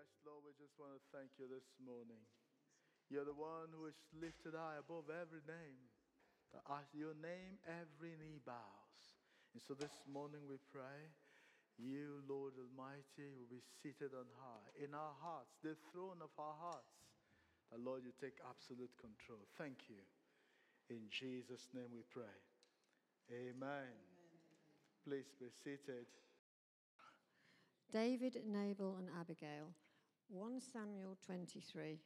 Yes, Lord, we just want to thank you this morning. You're the one who is lifted high above every name. That at your name, every knee bows. And so this morning we pray, you, Lord Almighty, will be seated on high in our hearts, the throne of our hearts. That, Lord, you take absolute control. Thank you. In Jesus' name we pray. Amen. Amen. Please be seated. David, Nabal, and Abigail. 1 Samuel 23,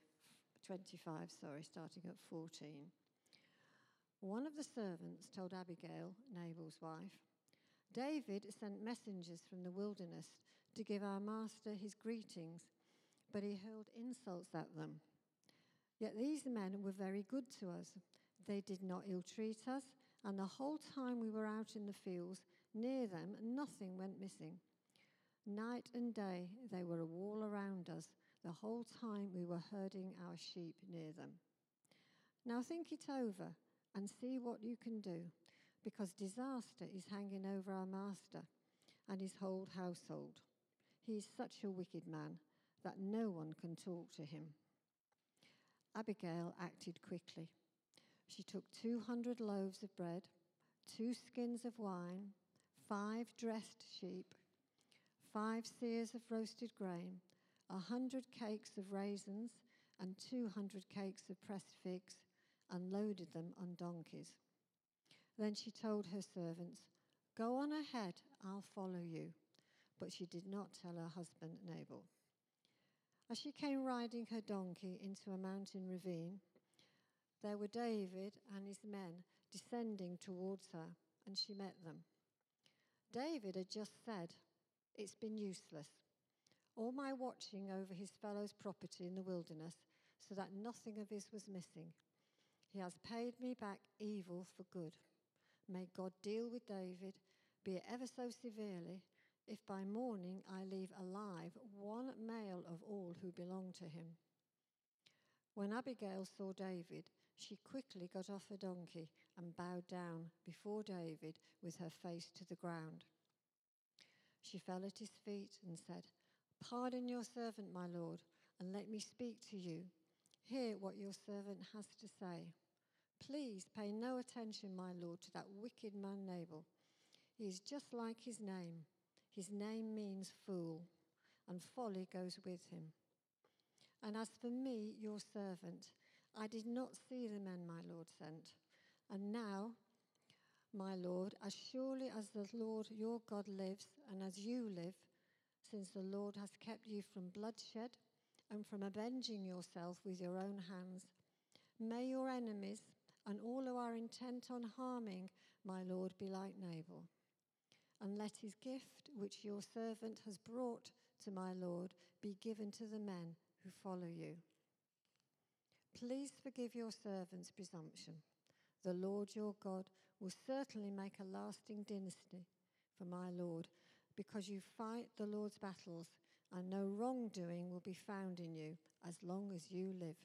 25, sorry, starting at 14. One of the servants told Abigail, Nabal's wife, David sent messengers from the wilderness to give our master his greetings, but he hurled insults at them. Yet these men were very good to us. They did not ill treat us, and the whole time we were out in the fields near them, nothing went missing. Night and day they were a wall around us the whole time we were herding our sheep near them. Now think it over and see what you can do, because disaster is hanging over our master and his whole household. He is such a wicked man that no one can talk to him. Abigail acted quickly. She took 200 loaves of bread, two skins of wine, five dressed sheep, five seahs of roasted grain, a hundred cakes of raisins, and two hundred cakes of pressed figs, and loaded them on donkeys. Then she told her servants, Go on ahead, I'll follow you. But she did not tell her husband Nabal. As she came riding her donkey into a mountain ravine, there were David and his men descending towards her, and she met them. David had just said, it's been useless. All my watching over his fellow's property in the wilderness so that nothing of his was missing. He has paid me back evil for good. May God deal with David, be it ever so severely, if by morning I leave alive one male of all who belong to him. When Abigail saw David, she quickly got off her donkey and bowed down before David with her face to the ground. She fell at his feet and said, Pardon your servant, my lord, and let me speak to you. Hear what your servant has to say. Please pay no attention, my lord, to that wicked man Nabal. He is just like his name. His name means fool, and folly goes with him. And as for me, your servant, I did not see the men my lord sent. And now my Lord, as surely as the Lord your God lives and as you live, since the Lord has kept you from bloodshed and from avenging yourself with your own hands, may your enemies and all who are intent on harming my Lord be like Nabal. And let his gift, which your servant has brought to my Lord, be given to the men who follow you. Please forgive your servant's presumption. The Lord your God will certainly make a lasting dynasty for my Lord, because you fight the Lord's battles, and no wrongdoing will be found in you as long as you live.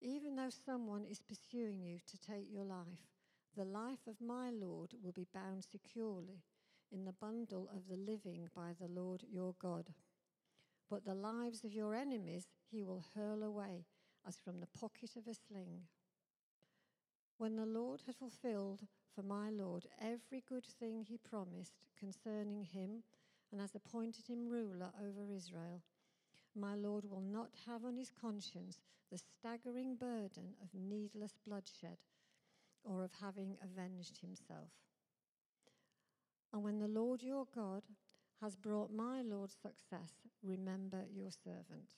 Even though someone is pursuing you to take your life, the life of my Lord will be bound securely in the bundle of the living by the Lord your God. But the lives of your enemies he will hurl away as from the pocket of a sling. When the Lord had fulfilled for my Lord every good thing he promised concerning him, and has appointed him ruler over Israel, my Lord will not have on his conscience the staggering burden of needless bloodshed or of having avenged himself. And when the Lord your God has brought my Lord success, remember your servant.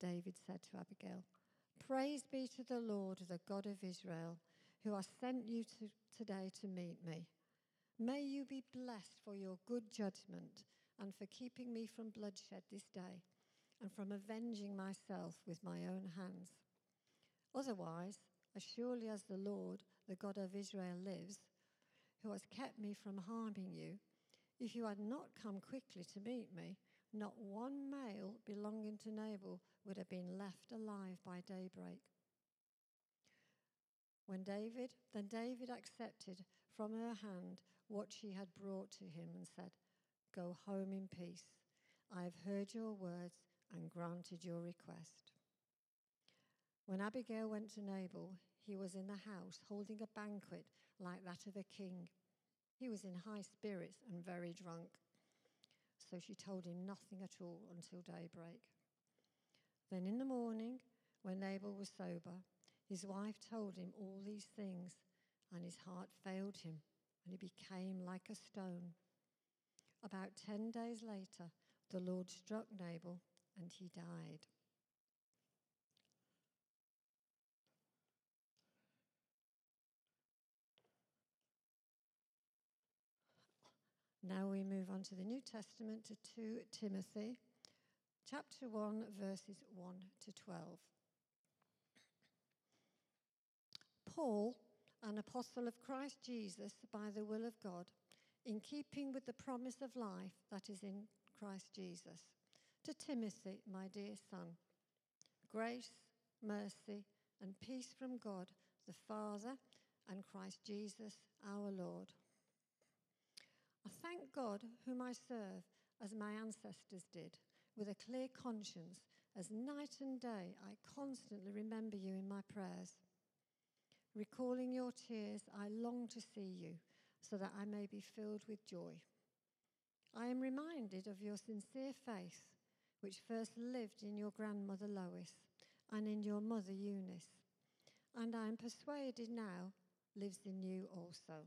David said to Abigail, Praise be to the Lord, the God of Israel, who has sent you to, today to meet me. May you be blessed for your good judgment and for keeping me from bloodshed this day and from avenging myself with my own hands. Otherwise, as surely as the Lord, the God of Israel, lives, who has kept me from harming you, if you had not come quickly to meet me, not one male belonging to Nabal would have been left alive by daybreak. When David, then David accepted from her hand what she had brought to him and said, Go home in peace. I have heard your words and granted your request. When Abigail went to Nabal, he was in the house holding a banquet like that of a king. He was in high spirits and very drunk. So she told him nothing at all until daybreak. Then in the morning, when Nabal was sober, his wife told him all these things, and his heart failed him, and he became like a stone. About ten days later, the Lord struck Nabal, and he died. Now we move on to the New Testament to 2 Timothy, chapter 1, verses 1 to 12. Paul, an apostle of Christ Jesus by the will of God, in keeping with the promise of life that is in Christ Jesus, to Timothy, my dear son, grace, mercy, and peace from God the Father and Christ Jesus our Lord. I thank God, whom I serve as my ancestors did, with a clear conscience, as night and day I constantly remember you in my prayers. Recalling your tears, I long to see you, so that I may be filled with joy. I am reminded of your sincere faith, which first lived in your grandmother Lois and in your mother Eunice, and I am persuaded now lives in you also.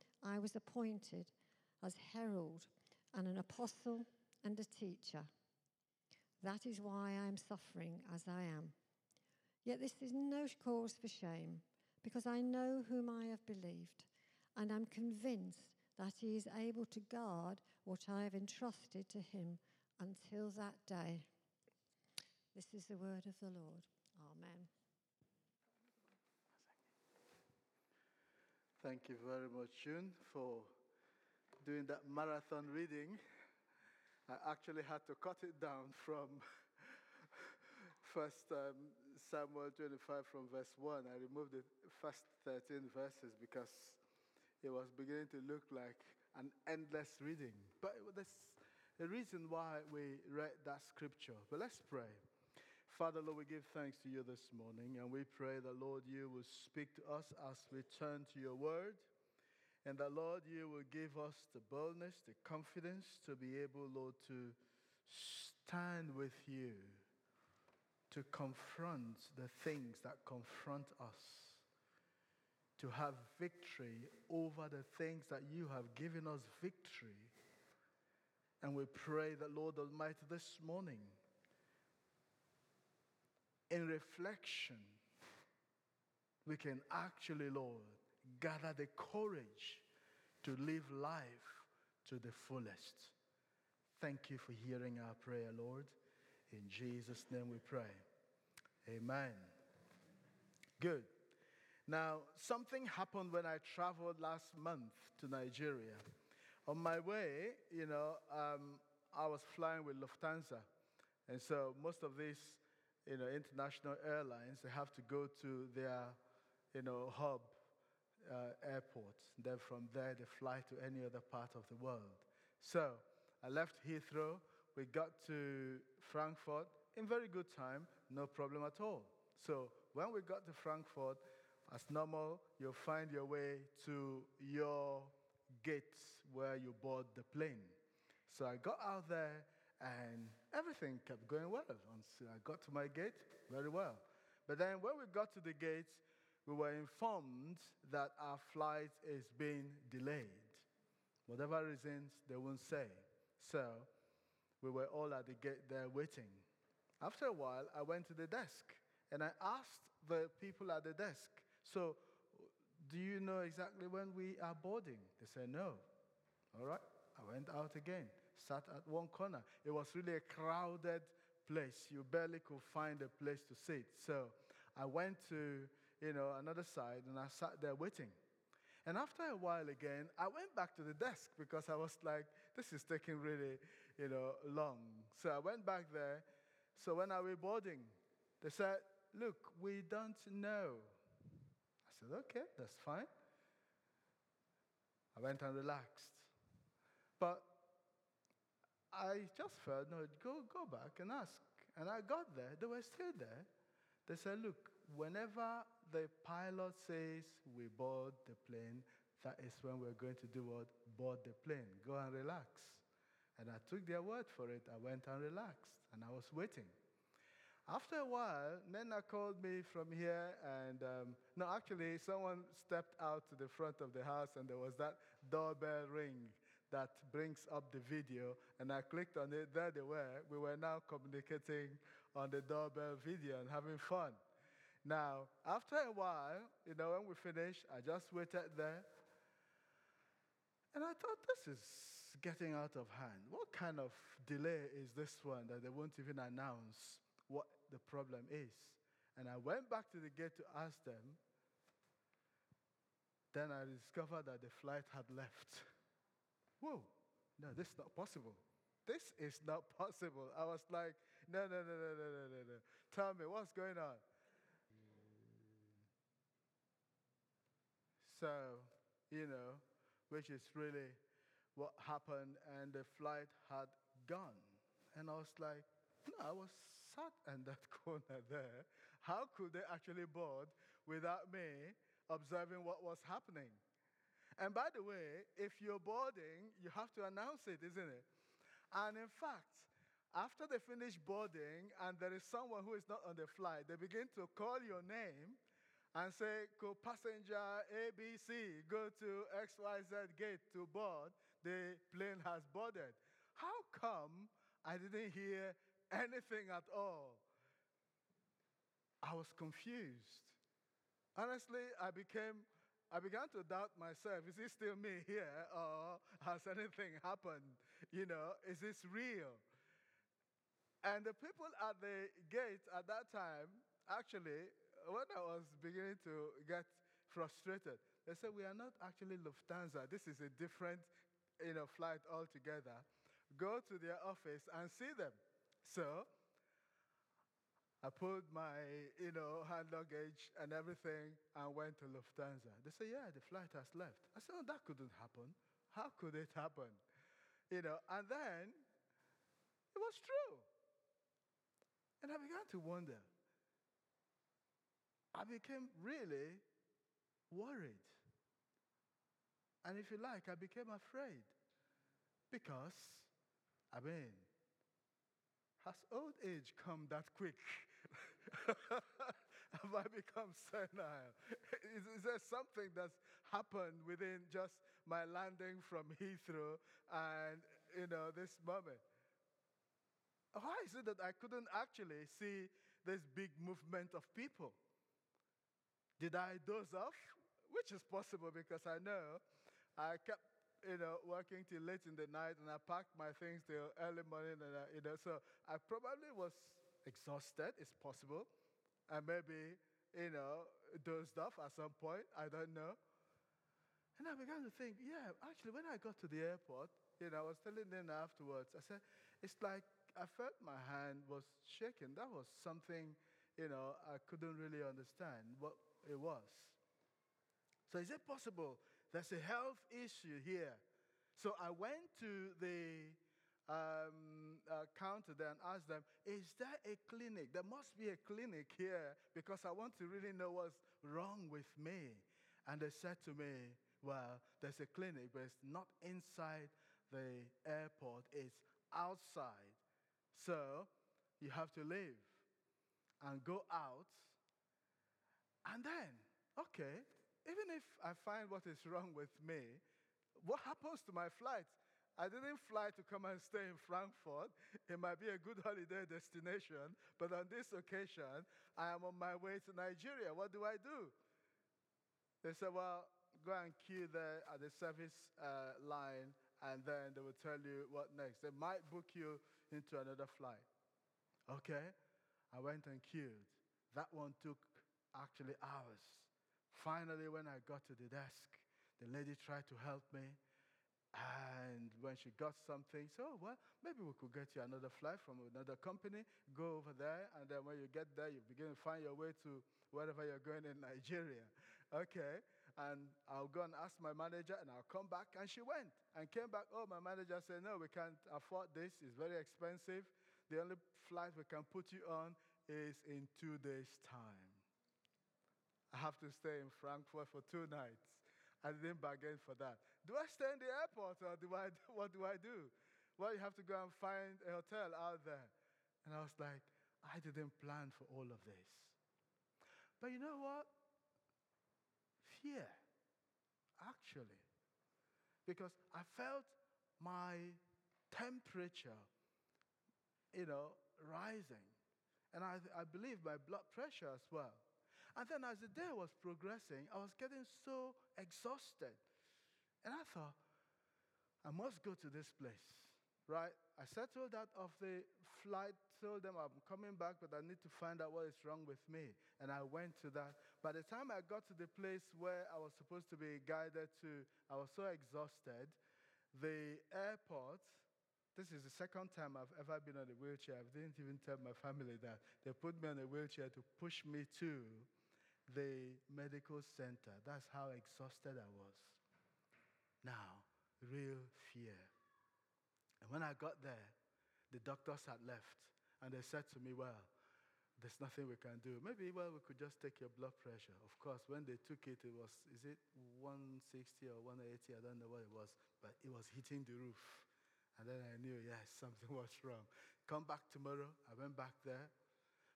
I was appointed as herald and an apostle and a teacher. That is why I am suffering as I am. Yet this is no cause for shame, because I know whom I have believed, and am convinced that he is able to guard what I have entrusted to him until that day. This is the word of the Lord. Amen. Thank you very much, June, for doing that marathon reading. I actually had to cut it down from first um, Samuel 25 from verse 1. I removed the first 13 verses because it was beginning to look like an endless reading. But there's a reason why we read that scripture. But let's pray. Father, Lord, we give thanks to you this morning, and we pray that, Lord, you will speak to us as we turn to your word, and that, Lord, you will give us the boldness, the confidence to be able, Lord, to stand with you, to confront the things that confront us, to have victory over the things that you have given us victory. And we pray that, Lord Almighty, this morning, in reflection, we can actually, Lord, gather the courage to live life to the fullest. Thank you for hearing our prayer, Lord. In Jesus' name we pray. Amen. Good. Now, something happened when I traveled last month to Nigeria. On my way, you know, um, I was flying with Lufthansa. And so most of these you know, international airlines, they have to go to their, you know, hub uh, airports. Then from there, they fly to any other part of the world. So I left Heathrow. We got to Frankfurt in very good time, no problem at all. So when we got to Frankfurt, as normal, you'll find your way to your gate where you board the plane. So I got out there and everything kept going well. Until I got to my gate, very well. But then when we got to the gate, we were informed that our flight is being delayed. Whatever reasons, they won't say. So we were all at the gate there waiting. After a while, I went to the desk and I asked the people at the desk, So, do you know exactly when we are boarding? They said, No. All right. I went out again, sat at one corner. It was really a crowded place. You barely could find a place to sit. So I went to, you know, another side and I sat there waiting. And after a while again, I went back to the desk because I was like, this is taking really, you know, long. So I went back there. So when are we boarding? They said, look, we don't know. I said, okay, that's fine. I went and relaxed. But I just felt, no, go, go back and ask. And I got there, they were still there. They said, look, whenever the pilot says we board the plane, that is when we're going to do what? Board the plane. Go and relax. And I took their word for it. I went and relaxed, and I was waiting. After a while, Nena called me from here, and um, no, actually, someone stepped out to the front of the house, and there was that doorbell ring that brings up the video, and I clicked on it. There they were. We were now communicating on the doorbell video and having fun. Now, after a while, you know, when we finished, I just waited there. And I thought, this is getting out of hand. What kind of delay is this one that they won't even announce what the problem is? And I went back to the gate to ask them. Then I discovered that the flight had left. Whoa, no, this is not possible. This is not possible. I was like, no, no, no, no, no, no, no, no. Tell me, what's going on? So, you know, which is really what happened, and the flight had gone. And I was like, no, I was sat in that corner there. How could they actually board without me observing what was happening? And by the way, if you're boarding, you have to announce it, isn't it? And in fact, after they finish boarding and there is someone who is not on the flight, they begin to call your name and say, Go passenger ABC, go to XYZ gate to board. The plane has boarded. How come I didn't hear anything at all? I was confused. Honestly, I became I began to doubt myself. Is this still me here or has anything happened? You know, is this real? And the people at the gate at that time actually when I was beginning to get frustrated, they said, We are not actually Lufthansa. This is a different you know, flight altogether. Go to their office and see them. So I put my you know, hand luggage and everything and went to Lufthansa. They said, Yeah, the flight has left. I said, Oh, that couldn't happen. How could it happen? You know, and then it was true. And I began to wonder I became really worried. And if you like, I became afraid. Because, I mean, has old age come that quick? Have I become senile? Is, is, there something that's happened within just my landing from Heathrow and, you know, this moment? Why is it that I couldn't actually see this big movement of people? Did I doze off? Which is possible because I know I kept, you know, working till late in the night and I packed my things till early morning and, I, you know, so I probably was exhausted. It's possible. And maybe, you know, dozed off at some point. I don't know. And I began to think, yeah, actually, when I got to the airport, you know, I was telling them afterwards, I said, it's like I felt my hand was shaking. That was something, you know, I couldn't really understand. What, it was. So, is it possible there's a health issue here? So, I went to the um, uh, counter and asked them, Is there a clinic? There must be a clinic here because I want to really know what's wrong with me. And they said to me, Well, there's a clinic, but it's not inside the airport, it's outside. So you have to leave and go out. And then, okay, even if I find what is wrong with me, what happens to my flight? I didn't fly to come and stay in Frankfurt. It might be a good holiday destination, but on this occasion, I am on my way to Nigeria. What do I do? They said, Well, go and queue there at the service uh, line, and then they will tell you what next. They might book you into another flight. Okay? I went and queued. That one took actually hours. Finally, when I got to the desk, the lady tried to help me. And when she got something, so oh, well, maybe we could get you another flight from another company. Go over there, and then when you get there, you begin to find your way to wherever you're going in Nigeria. Okay, and I'll go and ask my manager, and I'll come back. And she went and came back. Oh, my manager said, No, we can't afford this. It's very expensive. The only flight we can put you on is in two days' time. I have to stay in Frankfurt for two nights. I didn't bargain for that. Do I stay in the airport or do I, do, what do I do? Well, you have to go and find a hotel out there. And I was like, I didn't plan for all of this. But you know what? Fear, actually. Because I felt my temperature, you know, rising. And I, I believe my blood pressure as well. And then as the day was progressing, I was getting so exhausted. Thought, I must go to this place, right? I settled out of the flight, told them I'm coming back, but I need to find out what is wrong with me. And I went to that. By the time I got to the place where I was supposed to be guided to, I was so exhausted. The airport, this is the second time I've ever been on a wheelchair. I didn't even tell my family that. They put me on a wheelchair to push me to the medical center. That's how exhausted I was. Now, real fear. And when I got there, the doctors had left and they said to me, Well, there's nothing we can do. Maybe, well, we could just take your blood pressure. Of course, when they took it, it was, is it 160 or 180? I don't know what it was, but it was hitting the roof. And then I knew, yes, something was wrong. Come back tomorrow. I went back there.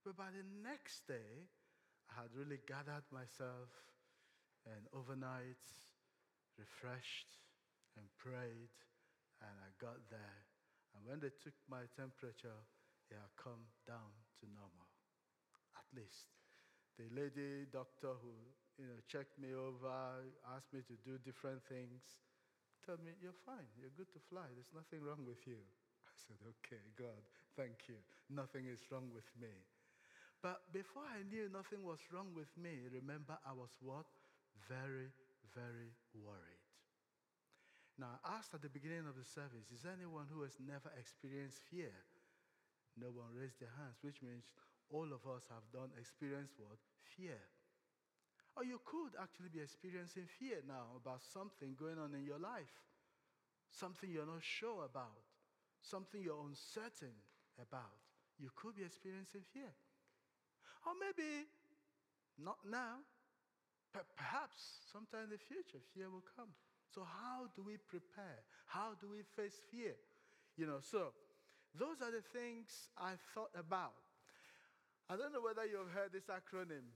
But by the next day, I had really gathered myself and overnight refreshed and prayed, and I got there. And when they took my temperature, it had come down to normal, at least. The lady doctor who you know, checked me over, asked me to do different things, told me, You're fine, you're good to fly, there's nothing wrong with you. I said, Okay, God, thank you. Nothing is wrong with me. But before I knew nothing was wrong with me, remember I was what? Very, very worried. Now, I asked at the beginning of the service, is anyone who has never experienced fear? No one raised their hands, which means all of us have done experience what? Fear. Or you could actually be experiencing fear now about something going on in your life, something you're not sure about, something you're uncertain about. You could be experiencing fear. Or maybe not now, perhaps sometime in the future, fear will come. So, how do we prepare? How do we face fear? You know, so those are the things I thought about. I don't know whether you've heard this acronym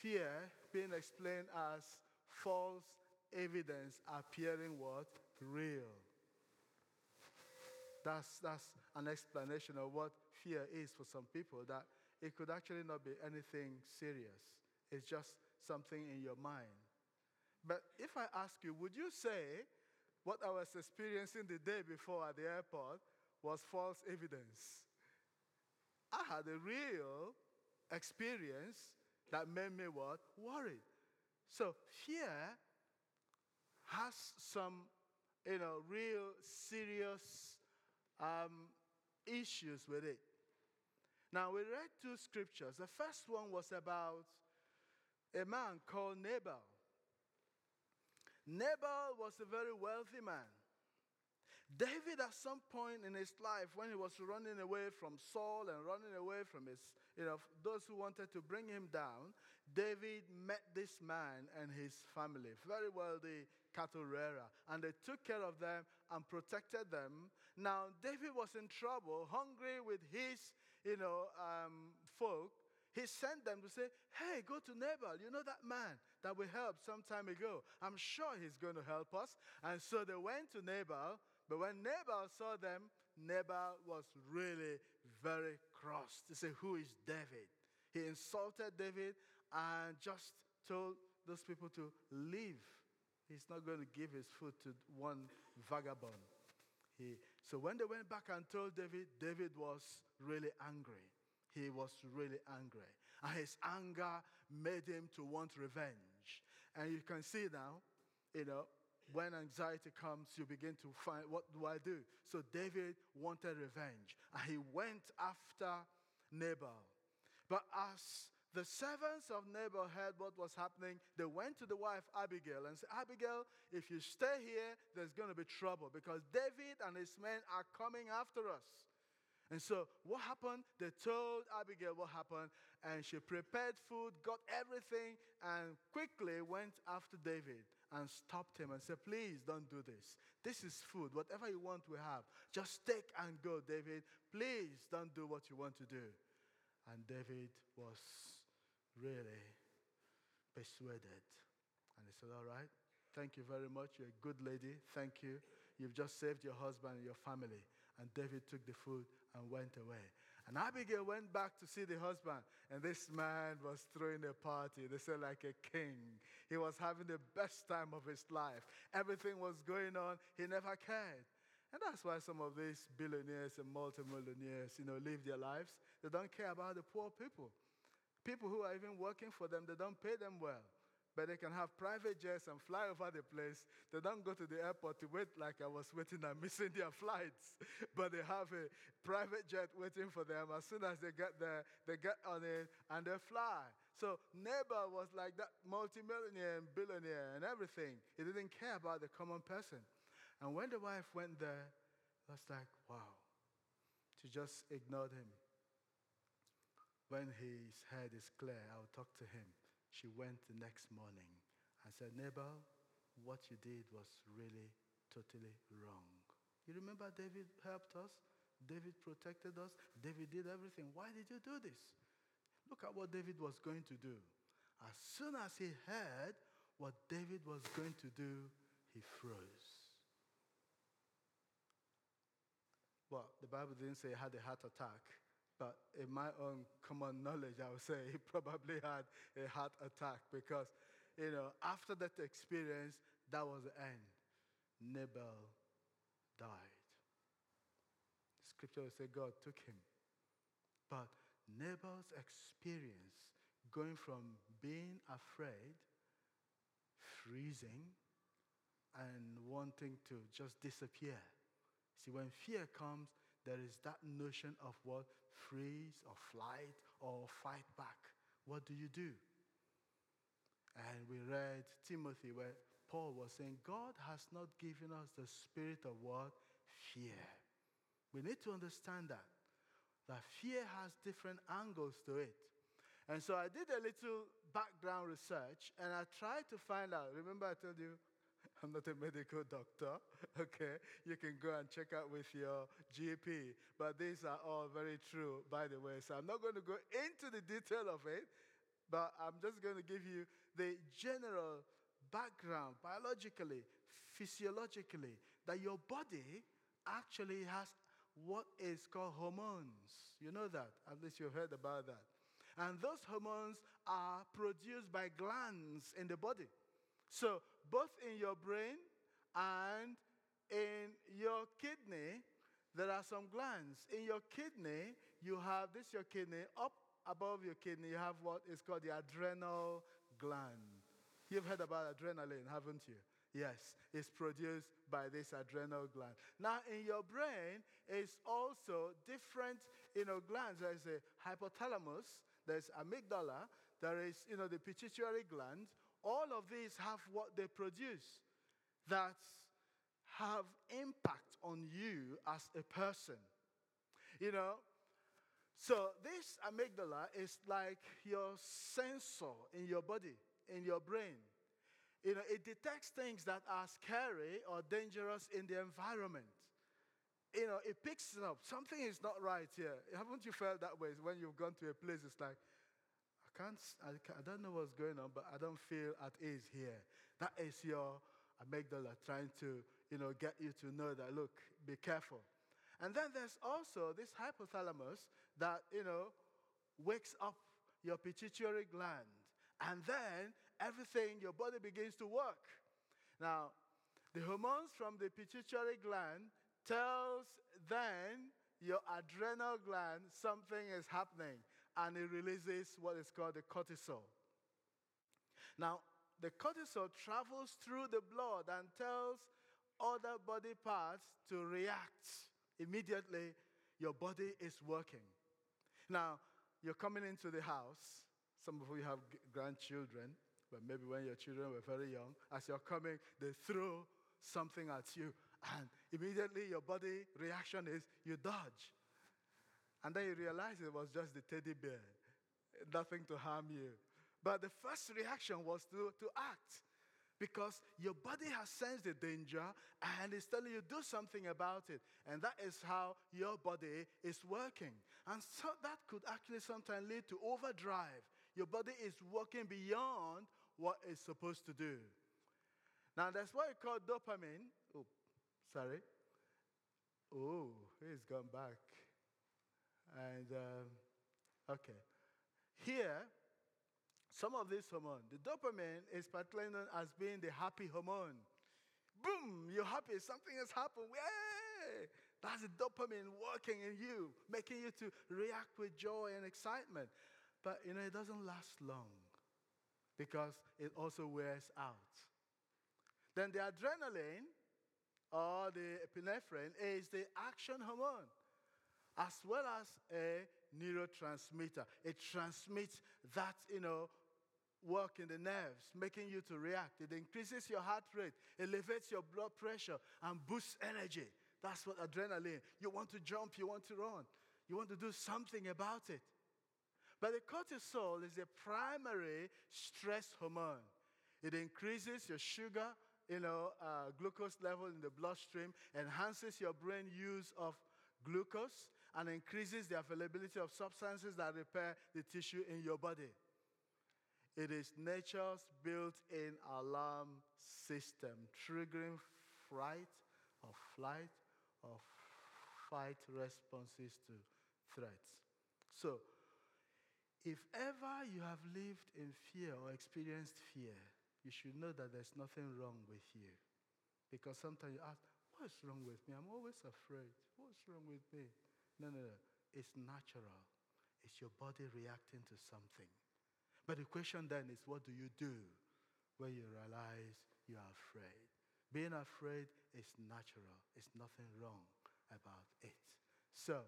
fear being explained as false evidence appearing what? Real. That's, that's an explanation of what fear is for some people, that it could actually not be anything serious. It's just something in your mind. But if I ask you, would you say what I was experiencing the day before at the airport was false evidence? I had a real experience that made me what? Worried. So fear has some, you know, real serious um, issues with it. Now, we read two scriptures. The first one was about a man called Nabal. Nabal was a very wealthy man. David, at some point in his life, when he was running away from Saul and running away from his, you know, those who wanted to bring him down, David met this man and his family, very wealthy cattle rearer, and they took care of them and protected them. Now, David was in trouble, hungry with his, you know, um, folk. He sent them to say, Hey, go to Nabal. You know that man that we helped some time ago. I'm sure he's going to help us. And so they went to Nabal. But when Nabal saw them, Nabal was really very cross. He said, Who is David? He insulted David and just told those people to leave. He's not going to give his food to one vagabond. He, so when they went back and told David, David was really angry. He was really angry. And his anger made him to want revenge. And you can see now, you know, when anxiety comes, you begin to find, what do I do? So David wanted revenge. And he went after Nabal. But as the servants of Nabal heard what was happening, they went to the wife Abigail and said, Abigail, if you stay here, there's going to be trouble because David and his men are coming after us. And so, what happened? They told Abigail what happened, and she prepared food, got everything, and quickly went after David and stopped him and said, Please don't do this. This is food. Whatever you want, we have. Just take and go, David. Please don't do what you want to do. And David was really persuaded. And he said, All right, thank you very much. You're a good lady. Thank you. You've just saved your husband and your family. And David took the food and went away. And Abigail went back to see the husband, and this man was throwing a party. They said, like a king. He was having the best time of his life. Everything was going on, he never cared. And that's why some of these billionaires and multimillionaires, you know, live their lives. They don't care about the poor people. People who are even working for them, they don't pay them well but they can have private jets and fly over the place. They don't go to the airport to wait like I was waiting and missing their flights, but they have a private jet waiting for them. As soon as they get there, they get on it and they fly. So Nabal was like that multimillionaire and billionaire and everything. He didn't care about the common person. And when the wife went there, I was like, wow. She just ignored him. When his head is clear, I'll talk to him she went the next morning and said, Nabal, what you did was really totally wrong. You remember David helped us? David protected us? David did everything. Why did you do this? Look at what David was going to do. As soon as he heard what David was going to do, he froze. Well, the Bible didn't say he had a heart attack. But in my own common knowledge, I would say he probably had a heart attack because, you know, after that experience, that was the end. Nabal died. Scripture will say God took him. But Nabal's experience going from being afraid, freezing, and wanting to just disappear. See, when fear comes, there is that notion of what freeze or flight or fight back. What do you do? And we read Timothy where Paul was saying, God has not given us the spirit of what? Fear. We need to understand that. That fear has different angles to it. And so I did a little background research and I tried to find out. Remember, I told you I'm not a medical doctor, okay? You can go and check out with your GP. But these are all very true, by the way. So I'm not going to go into the detail of it, but I'm just going to give you the general background, biologically, physiologically, that your body actually has what is called hormones. You know that, at least you've heard about that. And those hormones are produced by glands in the body. So, both in your brain and in your kidney, there are some glands. In your kidney, you have this your kidney. Up above your kidney, you have what is called the adrenal gland. You've heard about adrenaline, haven't you? Yes, it's produced by this adrenal gland. Now, in your brain, it's also different, you know, glands. There's a hypothalamus, there's amygdala, there is, you know, the pituitary gland, all of these have what they produce that have impact on you as a person. You know, So, this amygdala is like your sensor in your body, in your brain. You know, it detects things that are scary or dangerous in the environment. You know, it picks it up. Something is not right here. Haven't you felt that way when you've gone to a place? It's like, can't, I, I don't know what's going on, but I don't feel at ease here. That is your amygdala trying to, you know, get you to know that, look, be careful. And then there's also this hypothalamus that, you know, wakes up your pituitary gland. And then everything, your body begins to work. Now, the hormones from the pituitary gland tells then your adrenal gland something is happening and it releases what is called the cortisol. Now, the cortisol travels through the blood and tells other body parts to react. Immediately, your body is working. Now, you're coming into the house. Some of you have grandchildren, but maybe when your children were very young, as you're coming, they throw something at you, and immediately your body reaction is you dodge. And then you realize it was just the teddy bear, nothing to harm you. But the first reaction was to, to act because your body has sensed the danger and it's telling you do something about it. And that is how your body is working. And so that could actually sometimes lead to overdrive. Your body is working beyond what it's supposed to do. Now, that's what we call dopamine. Oh, sorry. Oh, he's gone back. And, um, okay. Here, some of this hormone, the dopamine is particularly known as being the happy hormone. Boom, you're happy, something has happened. Yay! That's the dopamine working in you, making you to react with joy and excitement. But you know, it doesn't last long because it also wears out. Then the adrenaline or the epinephrine is the action hormone as well as a neurotransmitter. It transmits that, you know, work in the nerves, making you to react. It increases your heart rate, elevates your blood pressure, and boosts energy. That's what adrenaline. You want to jump, you want to run, you want to do something about it. But the cortisol is the primary stress hormone. It increases your sugar, you know, uh, glucose level in the bloodstream, enhances your brain use of glucose, and increases the availability of substances that repair the tissue in your body. It is nature's built in alarm system, triggering fright or flight or fight responses to threats. So, if ever you have lived in fear or experienced fear, you should know that there's nothing wrong with you. Because sometimes you ask, What's wrong with me? I'm always afraid. What's wrong with me? No, no, no. It's natural. It's your body reacting to something. But the question then is what do you do when you realize you are afraid? Being afraid is natural, it's nothing wrong about it. So,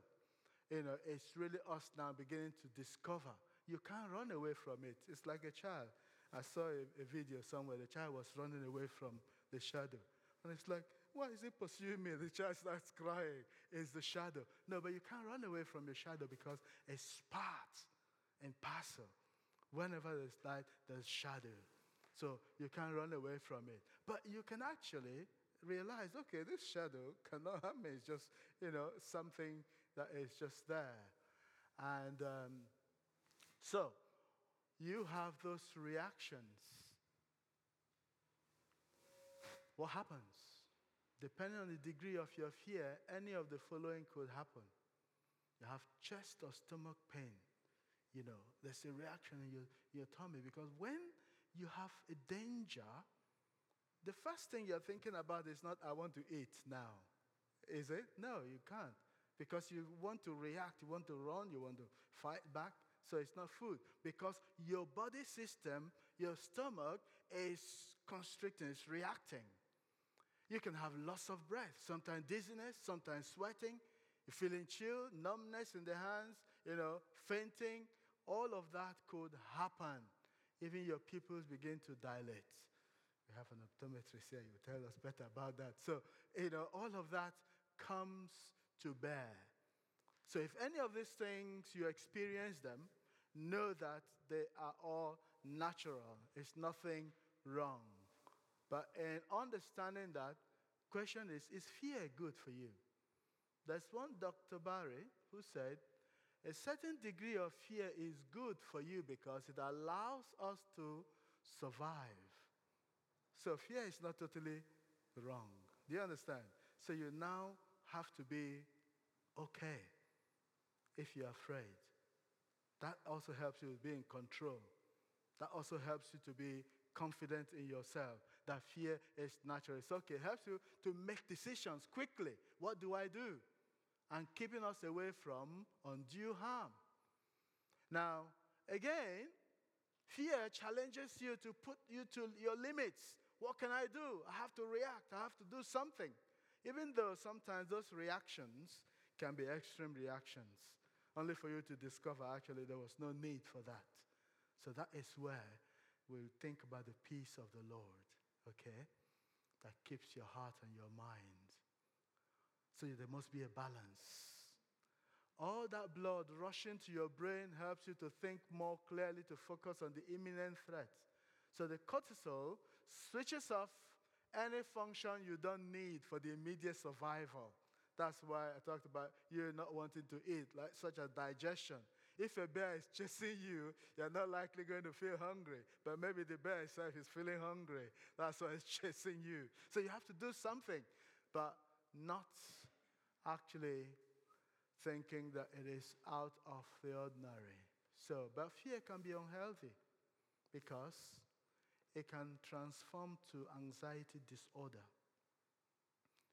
you know, it's really us now beginning to discover. You can't run away from it. It's like a child. I saw a, a video somewhere, the child was running away from the shadow. And it's like, why is it pursuing me? The child starts crying. It's the shadow. No, but you can't run away from your shadow because it's part and parcel Whenever there's light, there's shadow. So you can't run away from it. But you can actually realize, okay, this shadow cannot harm me. It's just, you know, something that is just there. And um, so you have those reactions. What happens? Depending on the degree of your fear, any of the following could happen. You have chest or stomach pain you know, there's a reaction in your, your tummy because when you have a danger, the first thing you're thinking about is not, I want to eat now. Is it? No, you can't. Because you want to react, you want to run, you want to fight back. So it's not food. Because your body system, your stomach is constricting, it's reacting. You can have loss of breath, sometimes dizziness, sometimes sweating, feeling chill, numbness in the hands, you know, fainting, all of that could happen. Even your pupils begin to dilate. We have an optometrist here, you tell us better about that. So, you know, all of that comes to bear. So if any of these things you experience them, know that they are all natural. It's nothing wrong. But in understanding that, question is, is fear good for you? There's one Dr. Barry who said, a certain degree of fear is good for you because it allows us to survive. So fear is not totally wrong. Do you understand? So you now have to be okay if you're afraid. That also helps you to be in control. That also helps you to be confident in yourself. That fear is natural. It's okay. It helps you to make decisions quickly. What do I do? And keeping us away from undue harm. Now, again, fear challenges you to put you to your limits. What can I do? I have to react. I have to do something. Even though sometimes those reactions can be extreme reactions, only for you to discover actually there was no need for that. So that is where we'll think about the peace of the Lord, okay? That keeps your heart and your mind. So there must be a balance. All that blood rushing to your brain helps you to think more clearly, to focus on the imminent threat. So the cortisol switches off any function you don't need for the immediate survival. That's why I talked about you not wanting to eat, like such as digestion. If a bear is chasing you, you're not likely going to feel hungry. But maybe the bear itself is feeling hungry. That's why it's chasing you. So you have to do something, but not actually thinking that it is out of the ordinary. So, but fear can be unhealthy because it can transform to anxiety disorder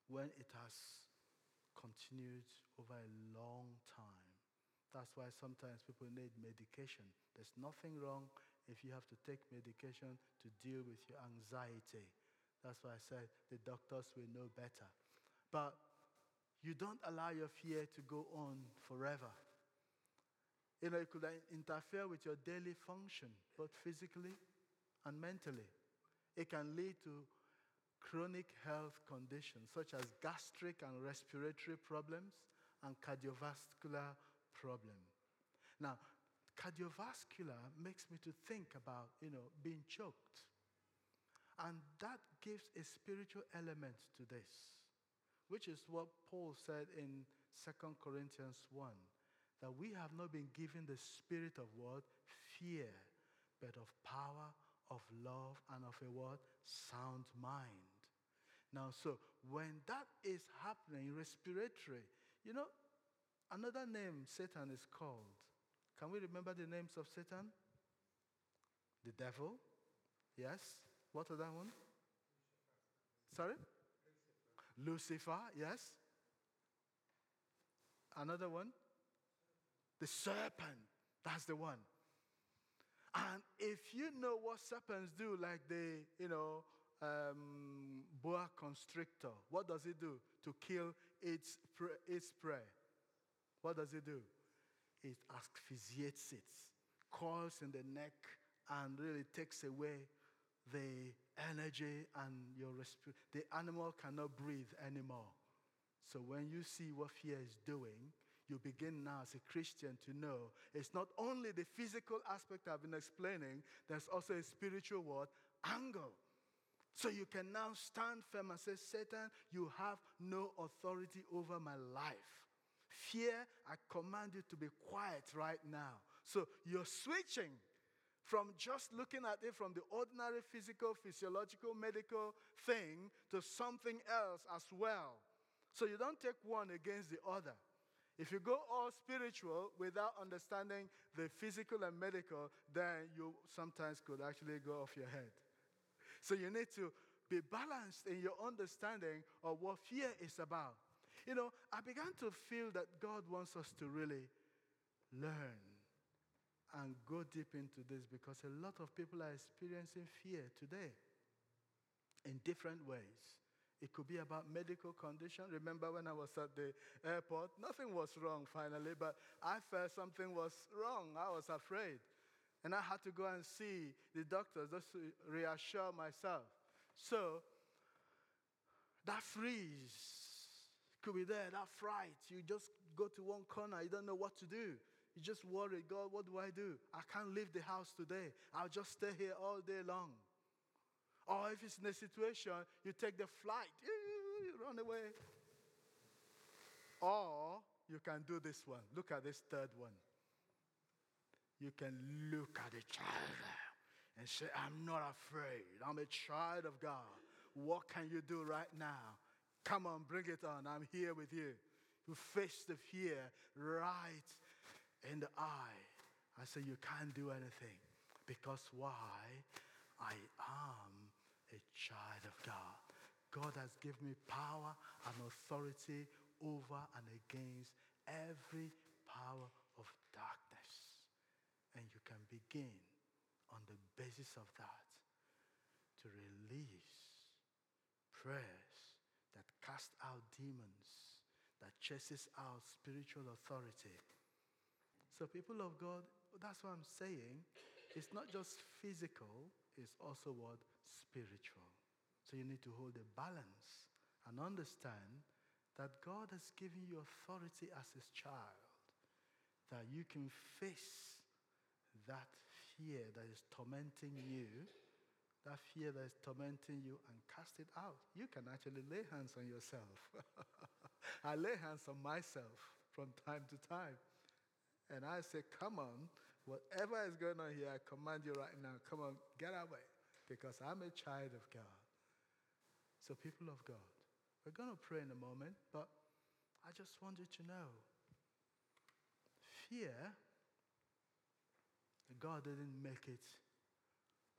when it has continued over a long time. That's why sometimes people need medication. There's nothing wrong if you have to take medication to deal with your anxiety. That's why I said the doctors will know better. But you don't allow your fear to go on forever. You know, it could interfere with your daily function, both physically and mentally. It can lead to chronic health conditions such as gastric and respiratory problems and cardiovascular problems. Now, cardiovascular makes me to think about, you know, being choked. And that gives a spiritual element to this, which is what Paul said in 2 Corinthians 1 that we have not been given the spirit of what? Fear, but of power, of love and of a what? Sound mind. Now, so when that is happening, respiratory, you know, another name Satan is called. Can we remember the names of Satan? The devil. Yes. What that one? Sorry? Lucifer. Lucifer, yes. Another one? The serpent. That's the one. And if you know what serpents do, like the, you know, um, boa constrictor, what does it do to kill its, its prey? What does it do? It asphyxiates it, coils in the neck, and really takes away the energy and your the animal cannot breathe anymore. So when you see what fear is doing, you begin now as a Christian to know it's not only the physical aspect I've been explaining, there's also a spiritual word, angle. So you can now stand firm and say, Satan, you have no authority over my life. Fear, I command you to be quiet right now. So you're switching from just looking at it from the ordinary physical, physiological, medical thing to something else as well. So you don't take one against the other. If you go all spiritual without understanding the physical and medical, then you sometimes could actually go off your head. So you need to be balanced in your understanding of what fear is about. You know, I began to feel that God wants us to really learn and go deep into this because a lot of people are experiencing fear today in different ways. It could be about medical condition. Remember when I was at the airport? Nothing was wrong finally, but I felt something was wrong. I was afraid. And I had to go and see the doctors just to reassure myself. So that freeze Could be there, that fright. You just go to one corner, you don't know what to do. You just worry, God, what do I do? I can't leave the house today. I'll just stay here all day long. Or if it's in a situation, you take the flight, you run away. Or you can do this one. Look at this third one. You can look at the child and say, I'm not afraid. I'm a child of God. What can you do right now? Come on, bring it on. I'm here with you. You face the fear right in the eye. I say, You can't do anything. Because why? I am a child of God. God has given me power and authority over and against every power of darkness. And you can begin on the basis of that to release prayers that casts out demons, that chases out spiritual authority. So, people of God, that's what I'm saying. It's not just physical, it's also what? Spiritual. So, you need to hold a balance and understand that God has given you authority as His child, that you can face that fear that is tormenting you, that fear that is tormenting you, and cast it out. You can actually lay hands on yourself. I lay hands on myself from time to time. And I say, Come on, whatever is going on here, I command you right now, come on, get away, because I'm a child of God. So, people of God, we're going to pray in a moment, but I just want you to know fear God didn't make it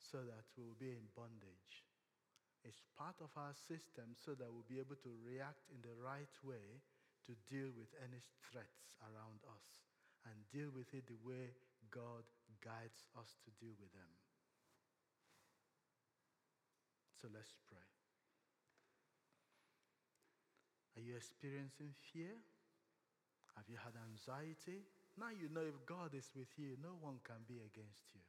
so that we will be in bondage. It's part of our system so that we'll be able to react in the right way to deal with any threats around us and deal with it the way God guides us to deal with them. So let's pray. Are you experiencing fear? Have you had anxiety? Now you know if God is with you, no one can be against you.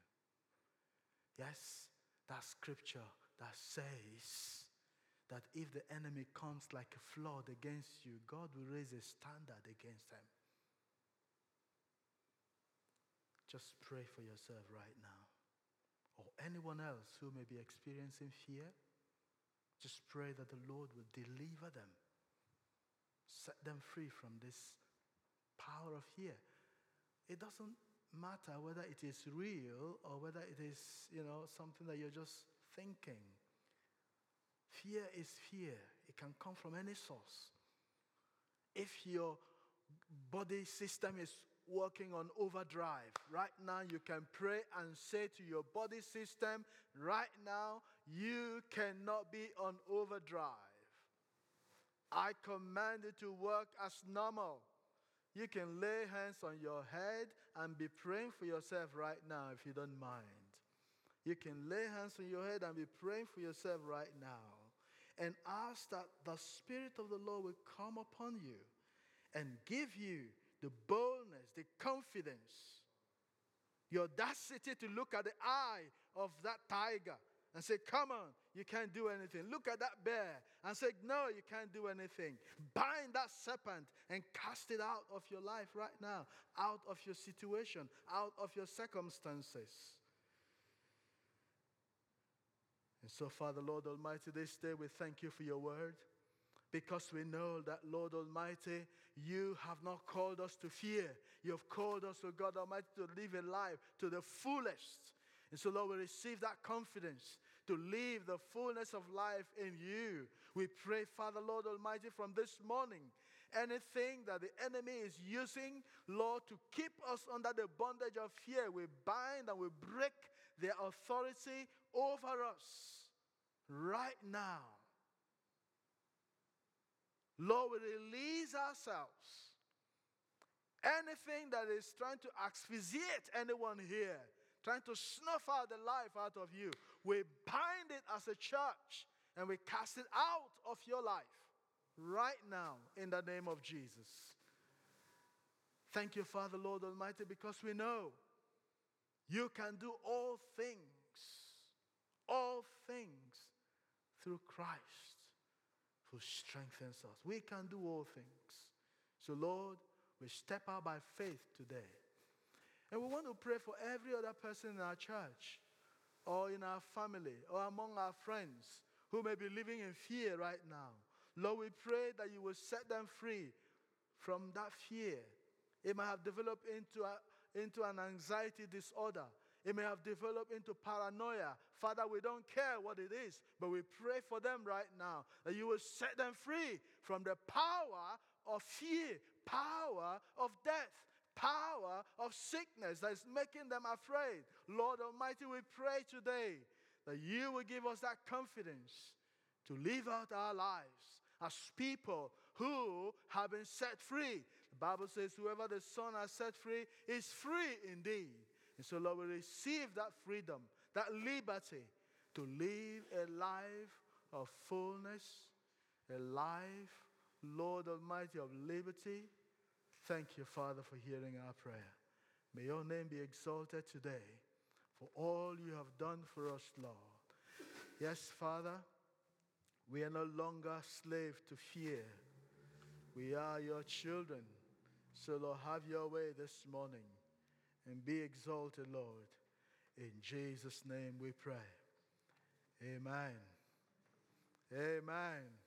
Yes, that scripture that says that if the enemy comes like a flood against you, God will raise a standard against them. Just pray for yourself right now. Or anyone else who may be experiencing fear, just pray that the Lord will deliver them, set them free from this power of fear. It doesn't matter whether it is real or whether it is, you know, something that you're just thinking. Fear is fear. It can come from any source. If your body system is working on overdrive, right now you can pray and say to your body system, right now you cannot be on overdrive. I command it to work as normal. You can lay hands on your head and be praying for yourself right now if you don't mind. You can lay hands on your head and be praying for yourself right now and ask that the Spirit of the Lord will come upon you and give you the boldness, the confidence, the audacity to look at the eye of that tiger and say, Come on, you can't do anything. Look at that bear and say, No, you can't do anything. Bind that serpent and cast it out of your life right now, out of your situation, out of your circumstances. And so, Father, Lord Almighty, this day we thank you for your word because we know that, Lord Almighty, you have not called us to fear. You have called us, O God Almighty, to live a life to the fullest. And so, Lord, we receive that confidence to live the fullness of life in you. We pray, Father, Lord Almighty, from this morning, anything that the enemy is using, Lord, to keep us under the bondage of fear, we bind and we break their authority over us right now. Lord, we release ourselves. Anything that is trying to asphyxiate anyone here, trying to snuff out the life out of you. We bind it as a church and we cast it out of your life right now in the name of Jesus. Thank you, Father, Lord Almighty, because we know you can do all things, all things through Christ who strengthens us. We can do all things. So, Lord, we step out by faith today. And we want to pray for every other person in our church or in our family or among our friends who may be living in fear right now. Lord, we pray that you will set them free from that fear. It may have developed into, a, into an anxiety disorder. It may have developed into paranoia. Father, we don't care what it is, but we pray for them right now that you will set them free from the power of fear, power of death, power of sickness that is making them afraid. Lord Almighty, we pray today that you will give us that confidence to live out our lives as people who have been set free. The Bible says, Whoever the Son has set free is free indeed. And so, Lord, we receive that freedom, that liberty to live a life of fullness, a life, Lord Almighty, of liberty Thank you, Father, for hearing our prayer. May your name be exalted today for all you have done for us, Lord. Yes, Father, we are no longer slave to fear. We are your children. So, Lord, have your way this morning and be exalted, Lord. In Jesus' name we pray. Amen. Amen.